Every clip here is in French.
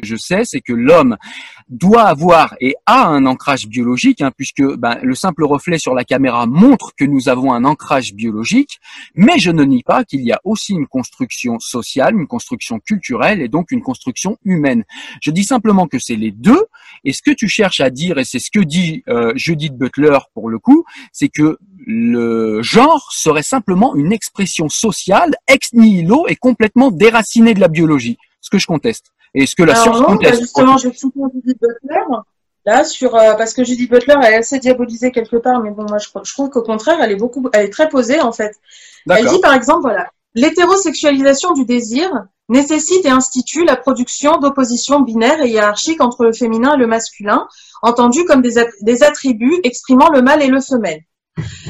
Que je sais, c'est que l'homme doit avoir et a un ancrage biologique, hein, puisque ben, le simple reflet sur la caméra montre que nous avons un ancrage biologique, mais je ne nie pas qu'il y a aussi une construction sociale, une construction culturelle et donc une construction humaine. Je dis simplement que c'est les deux, et ce que tu cherches à dire, et c'est ce que dit euh, Judith Butler pour le coup, c'est que le genre serait simplement une expression sociale ex nihilo et complètement déracinée de la biologie, ce que je conteste. Et ce que la Alors science non, conteste. justement, je vais soutenir Judith Butler. Là, sur euh, parce que Judith Butler elle est assez diabolisée quelque part, mais bon, moi je, je trouve qu'au contraire, elle est beaucoup, elle est très posée en fait. Elle dit par exemple, voilà, l'hétérosexualisation du désir nécessite et institue la production d'oppositions binaires et hiérarchiques entre le féminin et le masculin, entendues comme des, at- des attributs exprimant le mâle et le femelle.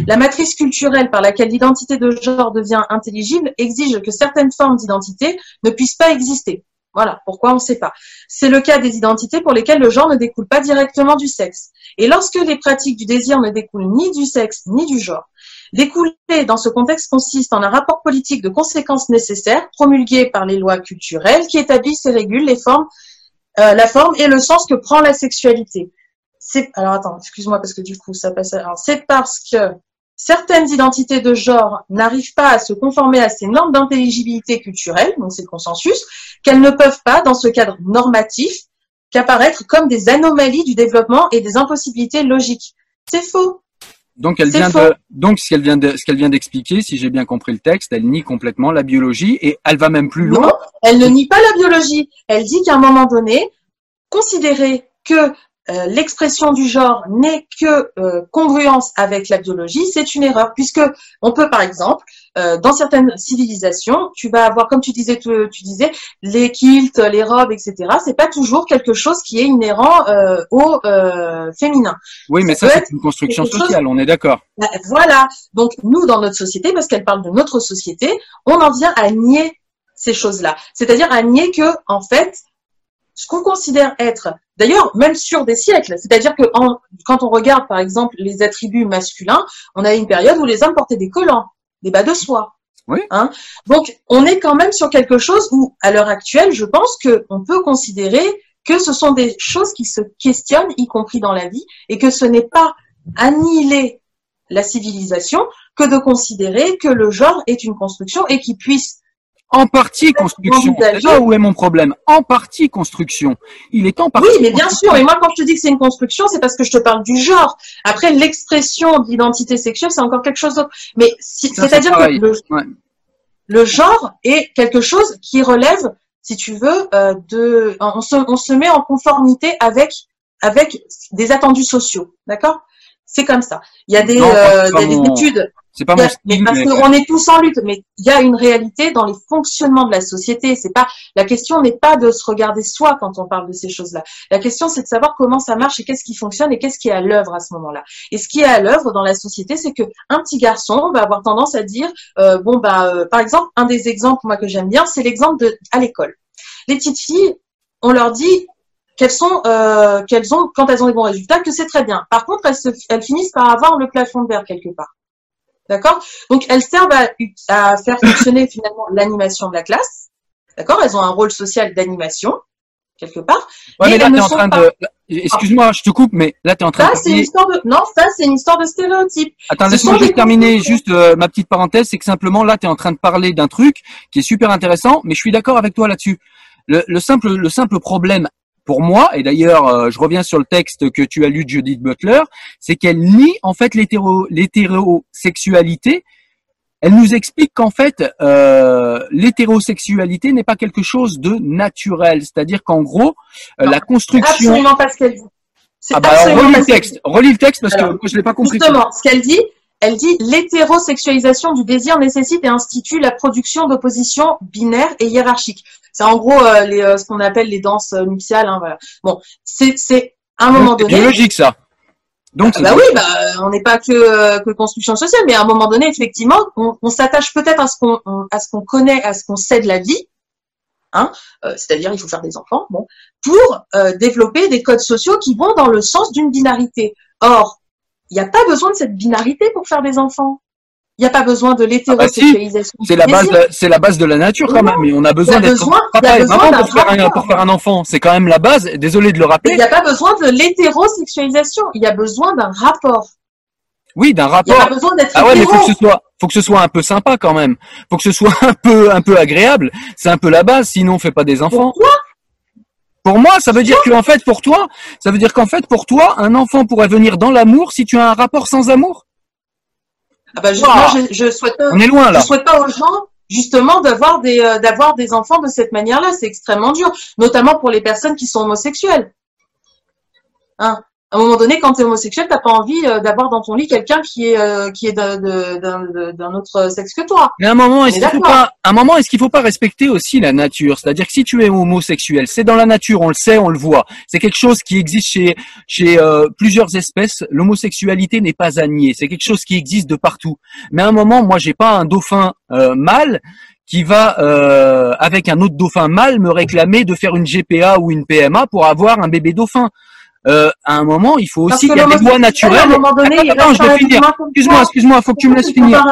La matrice culturelle par laquelle l'identité de genre devient intelligible exige que certaines formes d'identité ne puissent pas exister. Voilà, pourquoi on ne sait pas. C'est le cas des identités pour lesquelles le genre ne découle pas directement du sexe. Et lorsque les pratiques du désir ne découlent ni du sexe ni du genre, découler dans ce contexte consiste en un rapport politique de conséquences nécessaires promulgué par les lois culturelles qui établissent et régulent les formes, euh, la forme et le sens que prend la sexualité. C'est alors attends, excuse-moi parce que du coup ça passe. c'est parce que certaines identités de genre n'arrivent pas à se conformer à ces normes d'intelligibilité culturelle, donc c'est le consensus, qu'elles ne peuvent pas, dans ce cadre normatif, qu'apparaître comme des anomalies du développement et des impossibilités logiques. C'est faux. Donc elle C'est vient faux. de, donc ce qu'elle vient de, ce qu'elle vient d'expliquer, si j'ai bien compris le texte, elle nie complètement la biologie et elle va même plus loin. Non, elle ne nie pas la biologie. Elle dit qu'à un moment donné, considérer que euh, l'expression du genre n'est que euh, congruence avec la biologie, c'est une erreur, puisque on peut, par exemple, euh, dans certaines civilisations, tu vas avoir, comme tu disais, tu, tu disais, les kilts, les robes, etc. C'est pas toujours quelque chose qui est inhérent euh, au euh, féminin. Oui, mais Ça c'est une construction chose- sociale, on est d'accord. Ben, Voilà. Donc nous, dans notre société, parce qu'elle parle de notre société, on en vient à nier ces choses-là. C'est-à-dire à nier que, en fait, ce qu'on considère être, d'ailleurs, même sur des siècles, c'est-à-dire que en- quand on regarde, par exemple, les attributs masculins, on a une période où les hommes portaient des collants, des bas de soie. Oui. Hein? Donc, on est quand même sur quelque chose où, à l'heure actuelle, je pense que on peut considérer que ce sont des choses qui se questionnent, y compris dans la vie, et que ce n'est pas annihiler la civilisation que de considérer que le genre est une construction et qu'il puisse En partie construction. C'est là où est mon problème. En partie construction. Il est en partie. Oui, mais bien sûr. Et moi, quand je te dis que c'est une construction, c'est parce que je te parle du genre. Après, l'expression de l'identité sexuelle, c'est encore quelque chose d'autre. Mais si- c'est-à-dire que le, Ouais. le genre est quelque chose qui relève, si tu veux, euh, de, on se, on se met en conformité avec, avec des attendus sociaux. D'accord? C'est comme ça. Il y a des, Non, euh, pas il y a des mon- études. C'est pas mon mais parce mais- qu'on est tous en lutte, mais il y a une réalité dans les fonctionnements de la société. C'est pas la question n'est pas de se regarder soi quand on parle de ces choses-là. La question c'est de savoir comment ça marche et qu'est-ce qui fonctionne et qu'est-ce qui est à l'œuvre à ce moment-là. Et ce qui est à l'œuvre dans la société, c'est que un petit garçon va avoir tendance à dire euh, bon bah euh, par exemple un des exemples moi que j'aime bien, c'est l'exemple de à l'école. Les petites filles, on leur dit qu'elles sont euh, qu'elles ont quand elles ont des bons résultats que c'est très bien. Par contre, elles, se, elles finissent par avoir le plafond de verre quelque part. D'accord? Donc, elles servent à, à faire fonctionner finalement l'animation de la classe. D'accord? Elles ont un rôle social d'animation, quelque part. Ouais, mais là, t'es ne en train pas- de. Excuse-moi, je te coupe, mais là, t'es en train Ça, de. c'est une histoire de... Non, ça, c'est une histoire de stéréotype. Attends, laisse-moi juste terminer juste euh, ma petite parenthèse, c'est que simplement là, tu es en train de parler d'un truc qui est super intéressant, mais je suis d'accord avec toi là-dessus. Le, le simple le simple problème pour moi, et d'ailleurs, euh, je reviens sur le texte que tu as lu de Judith Butler, c'est qu'elle nie en fait l'hétéro l'hétérosexualité. Elle nous explique qu'en fait, euh, l'hétérosexualité n'est pas quelque chose de naturel, c'est-à-dire qu'en gros, euh, Non, la construction. Absolument pas ce qu'elle dit. Ah bah alors relis le texte, relis le texte parce que moi je l'ai pas compris. Justement, ce qu'elle dit, elle dit l'hétérosexualisation du désir nécessite et institue la production d'oppositions binaires et hiérarchiques. C'est en gros euh, les, euh, ce qu'on appelle les danses euh, nuptiales. Hein, voilà. Bon, c'est à un moment Donc, c'est donné. biologique ça. Donc Ah bah oui, bah, on n'est pas que, euh, que construction sociale, mais à un moment donné, effectivement, on, on s'attache peut-être à ce qu'on on- à ce qu'on connaît, à ce qu'on sait de la vie, hein, euh, c'est-à-dire il faut faire des enfants, bon, pour euh, développer des codes sociaux qui vont dans le sens d'une binarité. Or, il n'y a pas besoin de cette binarité pour faire des enfants. Il n'y a pas besoin de bah si, l'hétérosexualisation. C'est la base, c'est la base de la nature quand même. Et on a besoin d'être besoin- papa et maman pour faire un, rapport. pour faire un enfant. C'est quand même la base. Désolé de le Mais rappeler. il n'y a pas besoin de l'hétérosexualisation. Il y a besoin d'un rapport. Oui, d'un Il n'y a rapport. pas besoin d'être Ah ouais, mais faut que ce soit, faut que ce soit un peu sympa quand même. Faut que ce soit un peu, un peu agréable. C'est un peu la base. Sinon, on fait pas des enfants. Pourquoi? Pour moi, ça veut dire que en fait, pour toi, ça veut dire qu'en fait, pour toi, un enfant pourrait venir dans l'amour si tu as un rapport sans amour. Ah bah, je, Wow. moi, je, je souhaite On est loin Je souhaite pas aux gens justement d'avoir des euh, d'avoir des enfants de cette manière-là, c'est extrêmement dur, notamment pour les personnes qui sont homosexuelles. Hein à un moment donné, quand tu es homosexuel, t'as pas envie euh, d'avoir dans ton lit quelqu'un qui est euh, qui est d'un autre sexe que toi. Mais à un moment, est-ce est qu'il faut pas, à un moment, est-ce qu'il faut pas respecter aussi la nature? C'est-à-dire que si tu es homosexuel, c'est dans la nature, on le sait, on le voit. C'est quelque chose qui existe chez chez euh, plusieurs espèces. L'homosexualité n'est pas à nier. C'est quelque chose qui existe de partout. Mais à un moment, moi, j'ai pas un dauphin euh, mâle qui va euh, avec un autre dauphin mâle me réclamer de faire une GPA ou une PMA pour avoir un bébé dauphin. Euh, à un moment, il faut aussi qu'il y a des lois naturelles. À un moment donné, Attends, il attends, reste je vais finir. Excuse-moi, excuse-moi, faut que tu me laisses finir.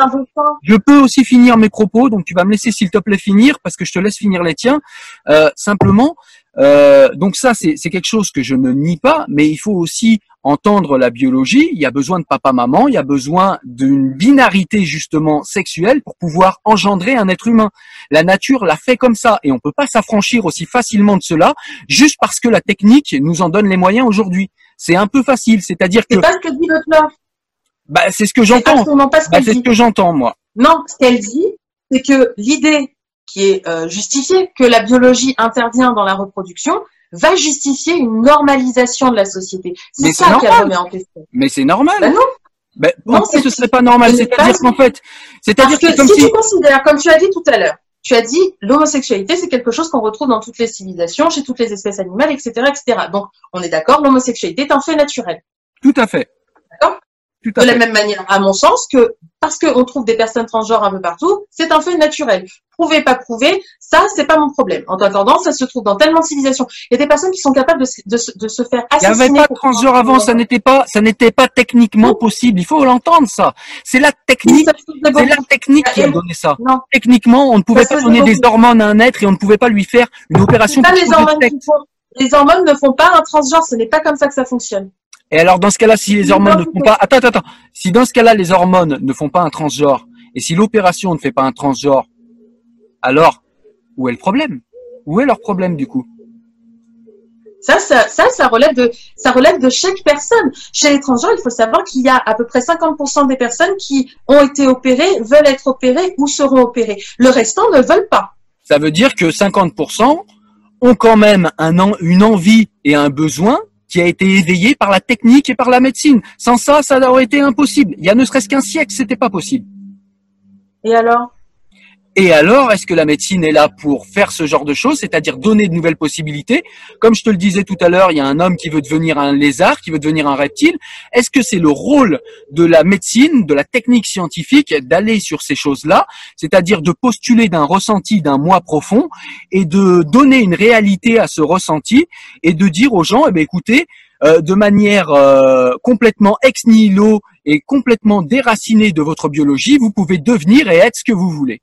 Je peux aussi finir mes propos, donc tu vas me laisser s'il te plaît finir parce que je te laisse finir les tiens. Euh, simplement, euh, donc ça c'est quelque chose que je ne nie pas, mais il faut aussi entendre la biologie. Il y a besoin de papa-maman, il y a besoin d'une binarité justement sexuelle pour pouvoir engendrer un être humain. La nature l'a fait comme ça et on peut pas s'affranchir aussi facilement de cela juste parce que la technique nous en donne les moyens aujourd'hui. C'est un peu facile, c'est-à-dire que C'est pas ce que dit Butler. bah, c'est ce que j'entends. ce Bah, c'est ce dit. que j'entends moi. Non, ce qu'elle dit, c'est que l'idée qui est euh, justifiée, que la biologie intervient dans la reproduction, va justifier une normalisation de la société. C'est ça normal. remet en question. Mais c'est normal. Ben non. Ben, Non, ce serait pas normal C'est-à-dire qu'en fait, c'est-à-dire Parce que comme si, tu considères, comme tu as dit tout à l'heure, tu as dit l'homosexualité, c'est quelque chose qu'on retrouve dans toutes les civilisations, chez toutes les espèces animales, etc., etc. Donc, on est d'accord, l'homosexualité est un fait naturel. tout à fait, D'accord? De la même manière, à mon sens, que parce qu'on trouve des personnes transgenres un peu partout, c'est un fait naturel. Prouvé, pas prouvé, ça, c'est pas mon problème. En attendant, ça se trouve dans tellement de civilisations. Il y a des personnes qui sont capables de, se- de, se- de se faire Il n'y assassiner. avait pas de transgenre avant, ça n'était pas, ça n'était pas techniquement Non. possible. Il faut l'entendre ça. C'est la technique, c'est la technique qui a donné ça. Non, Techniquement, on ne pouvait pas donner des hormones à un être et on ne pouvait pas lui faire une c'est opération pas les hormones. Les hormones ne font pas un transgenre, ce n'est pas comme ça que ça fonctionne. Et alors, dans ce cas-là, si les hormones ne font pas, attends, attends, attends. Si dans ce cas-là, les hormones ne font pas un transgenre, et si l'opération ne fait pas un transgenre, alors, où est le problème? Où est leur problème, du coup? Ça, ça, ça, ça relève de, ça relève de chaque personne. Chez les transgenres, il faut savoir qu'il y a à peu près 50% des personnes qui ont été opérées, veulent être opérées ou seront opérées. Le restant ne veulent pas. Ça veut dire que 50% ont quand même une envie et un besoin qui a été éveillé par la technique et par la médecine. Sans ça, ça aurait été impossible. Il y a ne serait-ce qu'un siècle, c'était pas possible. Et alors? Et alors, est-ce que la médecine est là pour faire ce genre de choses, c'est-à-dire donner de nouvelles possibilités Comme je te le disais tout à l'heure, il y a un homme qui veut devenir un lézard, qui veut devenir un reptile. Est-ce que c'est le rôle de la médecine, de la technique scientifique, d'aller sur ces choses-là, c'est-à-dire de postuler d'un ressenti d'un moi profond et de donner une réalité à ce ressenti et de dire aux gens, eh bien, écoutez, euh, de manière euh, complètement ex nihilo et complètement déracinée de votre biologie, vous pouvez devenir et être ce que vous voulez.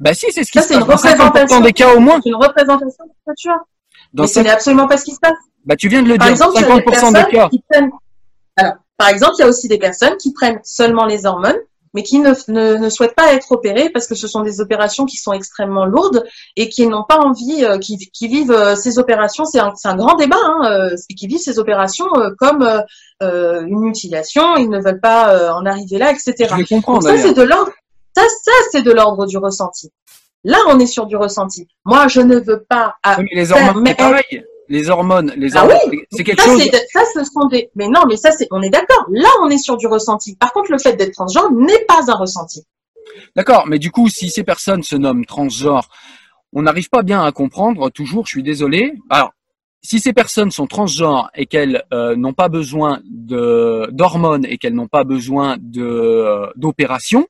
Bah si, c'est ce qui Ça, se une passe dans 50% représentation. des cas au moins. C'est une représentation de ce que tu as. Dans Mais ce n'est absolument pas ce qui se passe. Bah tu viens de le Par dire, exemple, il y a des 50% des personnes cas. qui prennent. Alors, par exemple, il y a aussi des personnes qui prennent seulement les hormones, mais qui ne, ne, ne souhaitent pas être opérées parce que ce sont des opérations qui sont extrêmement lourdes et qui n'ont pas envie, euh, qui, qui vivent euh, ces opérations. C'est un, c'est un grand débat, hein, euh, qui vivent ces opérations euh, comme euh, euh, une mutilation. Ils ne veulent pas euh, en arriver là, etc. Je comprends Donc ça, c'est de l'ordre. Ça, ça, c'est de l'ordre du ressenti. Là, on est sur du ressenti. Moi, je ne veux pas. Oui, mais les hormones, mais c'est pareil. Les hormones, les Ah hormones, oui, c'est- quelque ça, chose. ça, ce sont des. Mais non, mais ça, c'est. On est d'accord. Là, on est sur du ressenti. Par contre, le fait d'être transgenre n'est pas un ressenti. D'accord, mais du coup, si ces personnes se nomment transgenres, on n'arrive pas bien à comprendre toujours, je suis désolé. Alors, si ces personnes sont transgenres et qu'elles euh, n'ont pas besoin de d'hormones et qu'elles n'ont pas besoin de euh, d'opérations,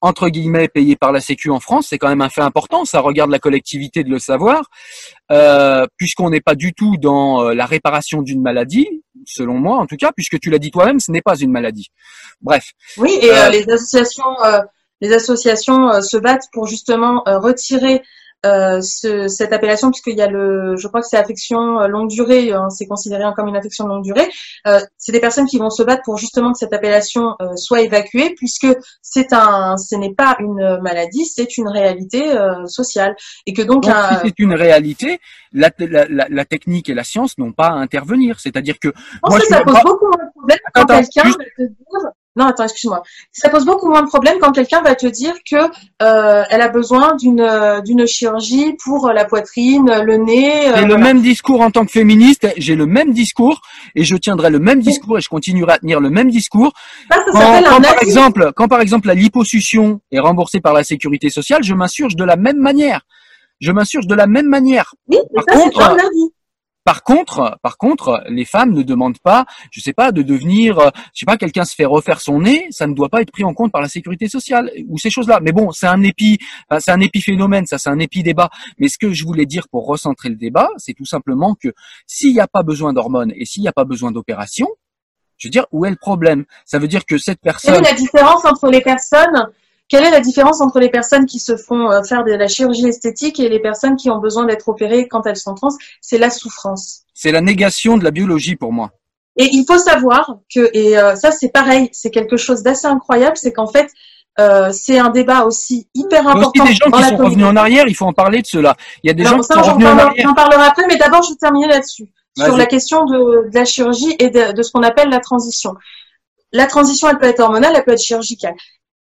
entre guillemets payées par la Sécu en France, c'est quand même un fait important. Ça regarde la collectivité de le savoir, euh, puisqu'on n'est pas du tout dans euh, la réparation d'une maladie, selon moi en tout cas, puisque tu l'as dit toi-même, ce n'est pas une maladie. Bref, Oui, et Euh, euh, les associations, euh, les associations se battent pour justement retirer euh, ce, cette appellation, puisqu'il y a le, je crois que c'est affection euh, longue durée, hein, c'est considéré comme une affection longue durée. Euh, c'est des personnes qui vont se battre pour justement que cette appellation euh, soit évacuée, puisque c'est un, ce n'est pas une maladie, c'est une réalité euh, sociale, et que donc, Donc, un- si c'est une réalité, la, la, la, la technique et la science n'ont pas à intervenir. C'est-à-dire que Moi, que je ça pose pas- beaucoup de problème quand quelqu'un juste- va te dire. Non, attends, excuse-moi. Ça pose beaucoup moins de problème quand quelqu'un va te dire que euh, elle a besoin d'une euh, d'une chirurgie pour la poitrine, le nez. euh, j'ai le même discours en tant que féministe, j'ai le même discours et je tiendrai le même discours et je continuerai à tenir le même discours. Ça, ça Quand, s'appelle quand un par avis. exemple, quand par exemple la liposuction est remboursée par la sécurité sociale, je m'insurge de la même manière. Je m'insurge de la même manière. Oui, mais par ça, c'est contre, un avis. Par contre, par contre, les femmes ne demandent pas, je sais pas, de devenir, euh, je sais pas, quelqu'un se fait refaire son nez, ça ne doit pas être pris en compte par la sécurité sociale ou ces choses-là. Mais bon, c'est un épi, c'est un épiphénomène, ça, c'est un épi-débat. Mais ce que je voulais dire pour recentrer le débat, c'est tout simplement que s'il n'y a pas besoin d'hormones et s'il n'y a pas besoin d'opération, je veux dire, où est le problème? Ça veut dire que cette personne, la différence entre les personnes quelle est la différence entre les personnes qui se font euh, faire de la chirurgie esthétique et les personnes qui ont besoin d'être opérées quand elles sont trans? C'est la souffrance. c'est la négation de la biologie pour moi. Et il faut savoir que, et euh, ça c'est pareil, c'est quelque chose d'assez incroyable, c'est qu'en fait, euh, c'est un débat aussi hyper Il y a important. aussi des gens dans qui sont revenus en arrière, il faut en parler de cela. Il y a des Alors, gens qui ça, sont j'en revenus en parlerai, arrière. j'en parlerai après, mais d'abord, je vais terminer là-dessus. Sur la question de, de la chirurgie et de, de ce qu'on appelle la transition. La transition, elle peut être hormonale, elle peut être chirurgicale.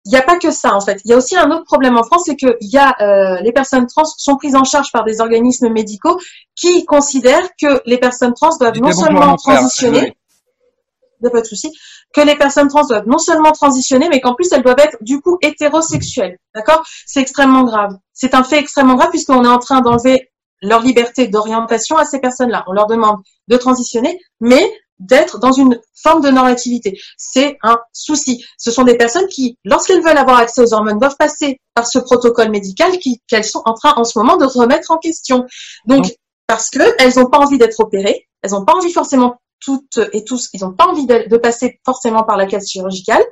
Il n'y a pas que ça, en fait. Il y a aussi un autre problème en France, c'est que il y a, euh, les personnes trans sont prises en charge par des organismes médicaux qui considèrent que les personnes trans doivent non seulement frère, transitionner, désolé. n'y a pas de souci, que les personnes trans doivent non seulement transitionner, mais qu'en plus elles doivent être du coup hétérosexuelles. D'accord? C'est extrêmement grave. C'est un fait extrêmement grave puisqu'on est en train d'enlever leur liberté d'orientation à ces personnes-là. On leur demande de transitionner, mais d'être dans une forme de normativité. C'est un souci. Ce sont des personnes qui, lorsqu'elles veulent avoir accès aux hormones, doivent passer par ce protocole médical qu'elles sont en train en ce moment de remettre en question. Donc, parce que elles n'ont pas envie d'être opérées, elles n'ont pas envie forcément toutes et tous, ils n'ont pas envie de, passer forcément par la case chirurgicale.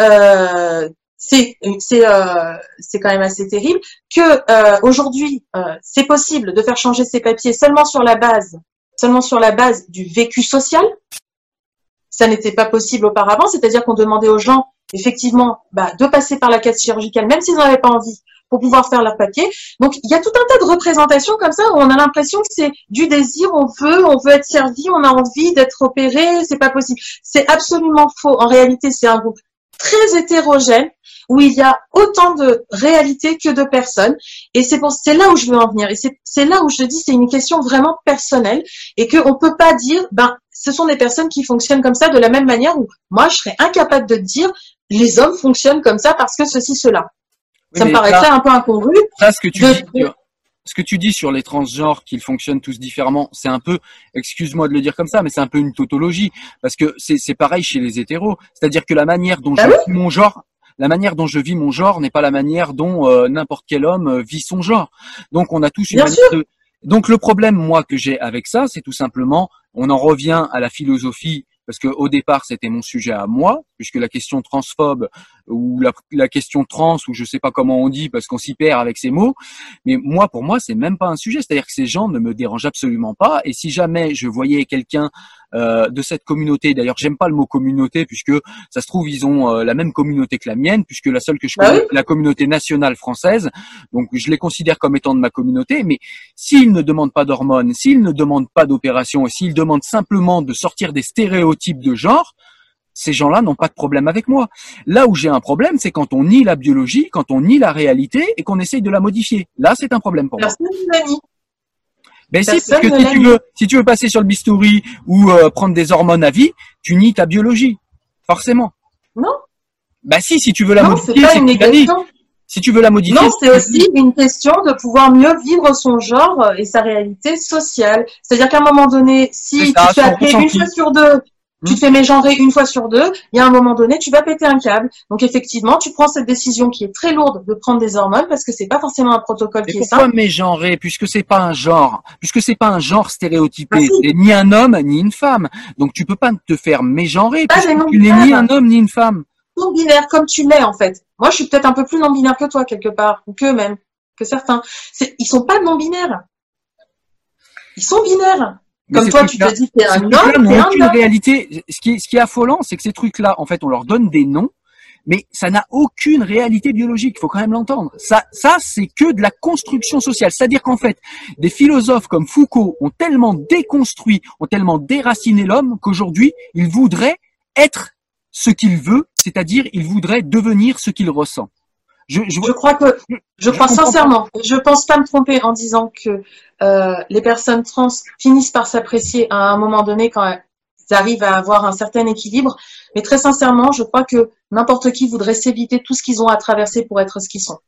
Euh, c'est c'est euh, c'est quand même assez terrible que euh, aujourd'hui euh, c'est possible de faire changer ces papiers seulement sur la base seulement sur la base du vécu social. Ça n'était pas possible auparavant, c'est-à-dire qu'on demandait aux gens effectivement bah, de passer par la case chirurgicale, même s'ils n'en avaient pas envie, pour pouvoir faire leur papier. Donc il y a tout un tas de représentations comme ça où on a l'impression que c'est du désir, on veut, on veut être servi, on a envie d'être opéré, c'est pas possible. C'est absolument faux. En réalité, c'est un groupe très hétérogène où il y a autant de réalités que de personnes. Et c'est pour, c'est là où je veux en venir. Et c'est, là où je dis, c'est une question vraiment personnelle et qu'on peut pas dire, ben, ce sont des personnes qui fonctionnent comme ça de la même manière où moi, je serais incapable de dire, les hommes fonctionnent comme ça parce que ceci, cela. ça me paraîtrait un peu incongru. ce que tu dis, ce que tu dis sur les transgenres qu'ils fonctionnent tous différemment, c'est un peu, excuse-moi de le dire comme ça, mais c'est un peu une tautologie parce que c'est, c'est pareil chez les hétéros. C'est-à-dire que la manière dont bah je vis mon genre la manière dont je vis mon genre n'est pas la manière dont euh, n'importe quel homme euh, vit son genre. Donc on a tous une manière de donc le problème moi que j'ai avec ça, c'est tout simplement on en revient à la philosophie parce que au départ c'était mon sujet à moi puisque la question transphobe ou la, question trans ou je sais pas comment on dit parce qu'on s'y perd avec ces mots mais moi pour moi c'est même pas un sujet. C'est-à-dire que ces gens ne me dérangent absolument pas. Et si jamais je voyais quelqu'un euh, de cette communauté d'ailleurs j'aime pas le mot communauté puisque ça se trouve ils ont euh, la même communauté que la mienne puisque la seule que je bah connais la communauté nationale française. Donc je les considère comme étant de ma communauté. Mais s'ils ne demandent pas d'hormones s'ils ne demandent pas d'opération et s'ils demandent simplement de sortir des stéréotypes de genre ces gens-là n'ont pas de problème avec moi. Là où j'ai un problème, c'est quand on nie la biologie, quand on nie la réalité et qu'on essaye de la modifier. Là, c'est un problème pour moi. Ben si, parce que si tu veux, si tu veux passer sur le bistouri ou euh, prendre des hormones à vie, tu nies ta biologie, forcément. Non. Ben si, si tu veux la non, modifier, c'est une Si tu veux la modifier. Non, c'est aussi une question de pouvoir mieux vivre son genre et sa réalité sociale. C'est-à-dire qu'à un moment donné, si tu fais appeler une fois sur deux tu te fais mégenrer une fois sur deux, il y a un moment donné, tu vas péter un câble. Donc effectivement, tu prends cette décision qui est très lourde de prendre des hormones parce que c'est pas forcément un protocole qui est simple. Pourquoi mégenrer puisque c'est pas un genre, puisque c'est pas un genre stéréotypé, ah, ni un homme ni une femme. Donc tu peux pas te faire mégenrer puisque tu n'es ni un homme ni une femme. Non binaire comme tu l'es en fait. Moi, je suis peut-être un peu plus non binaire que toi quelque part, ou que même que certains. Ils sont pas non binaires. Ils sont binaires. Comme toi, tu te dis c'est un homme, réalité. Ce qui, est, ce qui est affolant, c'est que ces trucs-là, en fait, on leur donne des noms, mais ça n'a aucune réalité biologique. Il faut quand même l'entendre. Ça, ça, c'est que de la construction sociale. C'est-à-dire qu'en fait, des philosophes comme Foucault ont tellement déconstruit, ont tellement déraciné l'homme qu'aujourd'hui, il voudrait être ce qu'il veut, c'est-à-dire il voudrait devenir ce qu'il ressent. Je, je, crois que, je, crois sincèrement, je pense pas me tromper en disant que euh, les personnes trans finissent par s'apprécier à un moment donné quand elles arrivent à avoir un certain équilibre. Mais très sincèrement, je crois que n'importe qui voudrait s'éviter tout ce qu'ils ont à traverser pour être ce qu'ils sont.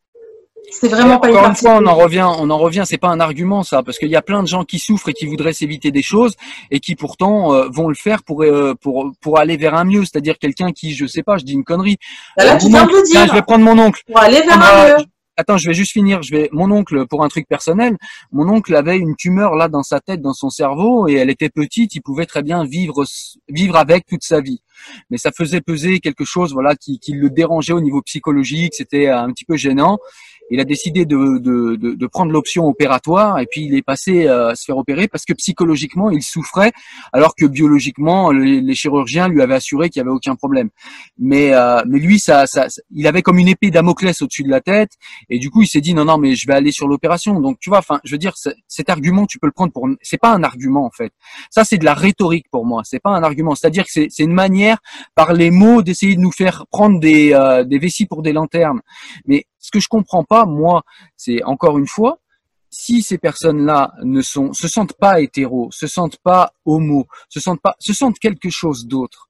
C'est vraiment pas encore une, fois, on en revient, on en revient. C'est pas un argument ça, parce qu'il y a plein de gens qui souffrent et qui voudraient s'éviter des choses et qui pourtant euh, vont le faire pour euh, pour pour aller vers un mieux. C'est-à-dire quelqu'un qui, je sais pas, je dis une connerie. Bah là, tu viens de le dire. je vais prendre mon oncle. Pour aller vers un mieux. Attends, je vais juste finir. Je vais. Mon oncle, pour un truc personnel, mon oncle avait une tumeur là dans sa tête, dans son cerveau, et elle était petite. Il pouvait très bien vivre vivre avec toute sa vie mais ça faisait peser quelque chose voilà qui, le dérangeait au niveau psychologique c'était un petit peu gênant il a décidé de, de, de, prendre l'option opératoire et puis il est passé euh, à se faire opérer parce que psychologiquement il souffrait alors que biologiquement les, chirurgiens lui avaient assuré qu'il y avait aucun problème. Mais euh, mais lui ça, ça il avait comme une épée Damoclès au-dessus de la tête et du coup il s'est dit non non mais je vais aller sur l'opération. Donc tu vois enfin je veux dire cet argument tu peux le prendre pour c'est pas un argument en fait. Ça c'est de la rhétorique pour moi, c'est pas un argument, c'est-à-dire que c'est une manière par les mots d'essayer de nous faire prendre des euh, des vessies pour des lanternes. Mais ce que je comprends pas, moi, c'est encore une fois, si ces personnes-là ne sont, se sentent pas hétéros, se sentent pas homo, se sentent pas, se sentent quelque chose d'autre,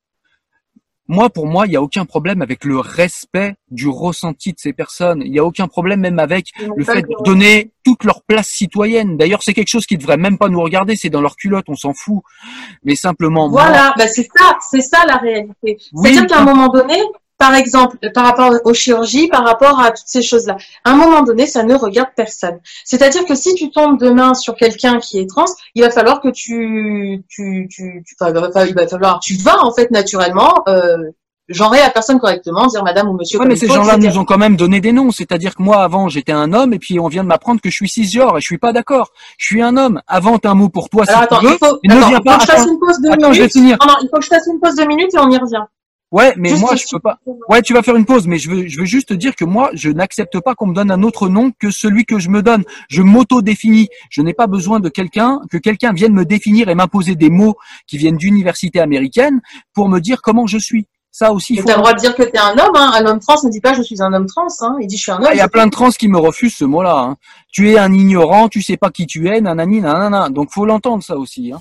moi, pour moi, il n'y a aucun problème avec le respect du ressenti de ces personnes. Il n'y a aucun problème même avec le fait de donner toute leur place citoyenne. D'ailleurs, c'est quelque chose qui devrait même pas nous regarder. C'est dans leur culotte, on s'en fout. Mais simplement. Voilà, bah, c'est ça, c'est ça la réalité. C'est-à-dire qu'à un moment donné, par exemple, par rapport aux chirurgies, par rapport à toutes ces choses-là. À un moment donné, ça ne regarde personne. C'est-à-dire que si tu tombes demain sur quelqu'un qui est trans, il va falloir que tu, tu, tu, tu enfin, il va falloir, tu vas en fait naturellement. Euh, genrer la personne correctement, dire madame ou monsieur. Ouais, mais ces gens-là nous ont quand même donné des noms. C'est-à-dire que moi, avant, j'étais un homme et puis on vient de m'apprendre que je suis cisgenre et je suis pas d'accord. Je suis un homme. Avant, un mot pour toi. Alors, si attends, tu veux, il faut, ne viens il faut pas. que je fasse une pause de attends, je vais minutes. finir. Non, non, il faut que je fasse une pause de minutes et on y revient. Ouais, mais Juste moi, je tu- peux pas. Ouais, tu vas faire une pause, mais je veux, je veux juste te dire que moi, je n'accepte pas qu'on me donne un autre nom que celui que je me donne. Je m'auto-définis. Je n'ai pas besoin de quelqu'un, que quelqu'un vienne me définir et m'imposer des mots qui viennent d'université américaine pour me dire comment je suis. Ça aussi, Mais faut. le droit de dire que t'es un homme, hein. Un homme trans ne dit pas je suis un homme trans, hein. Il dit je suis un homme. Ah, Il y a plein de trans qui me refusent ce mot-là. hein. Tu es un ignorant, tu sais pas qui tu es, nanani, nanana. Donc faut l'entendre ça aussi. Hein.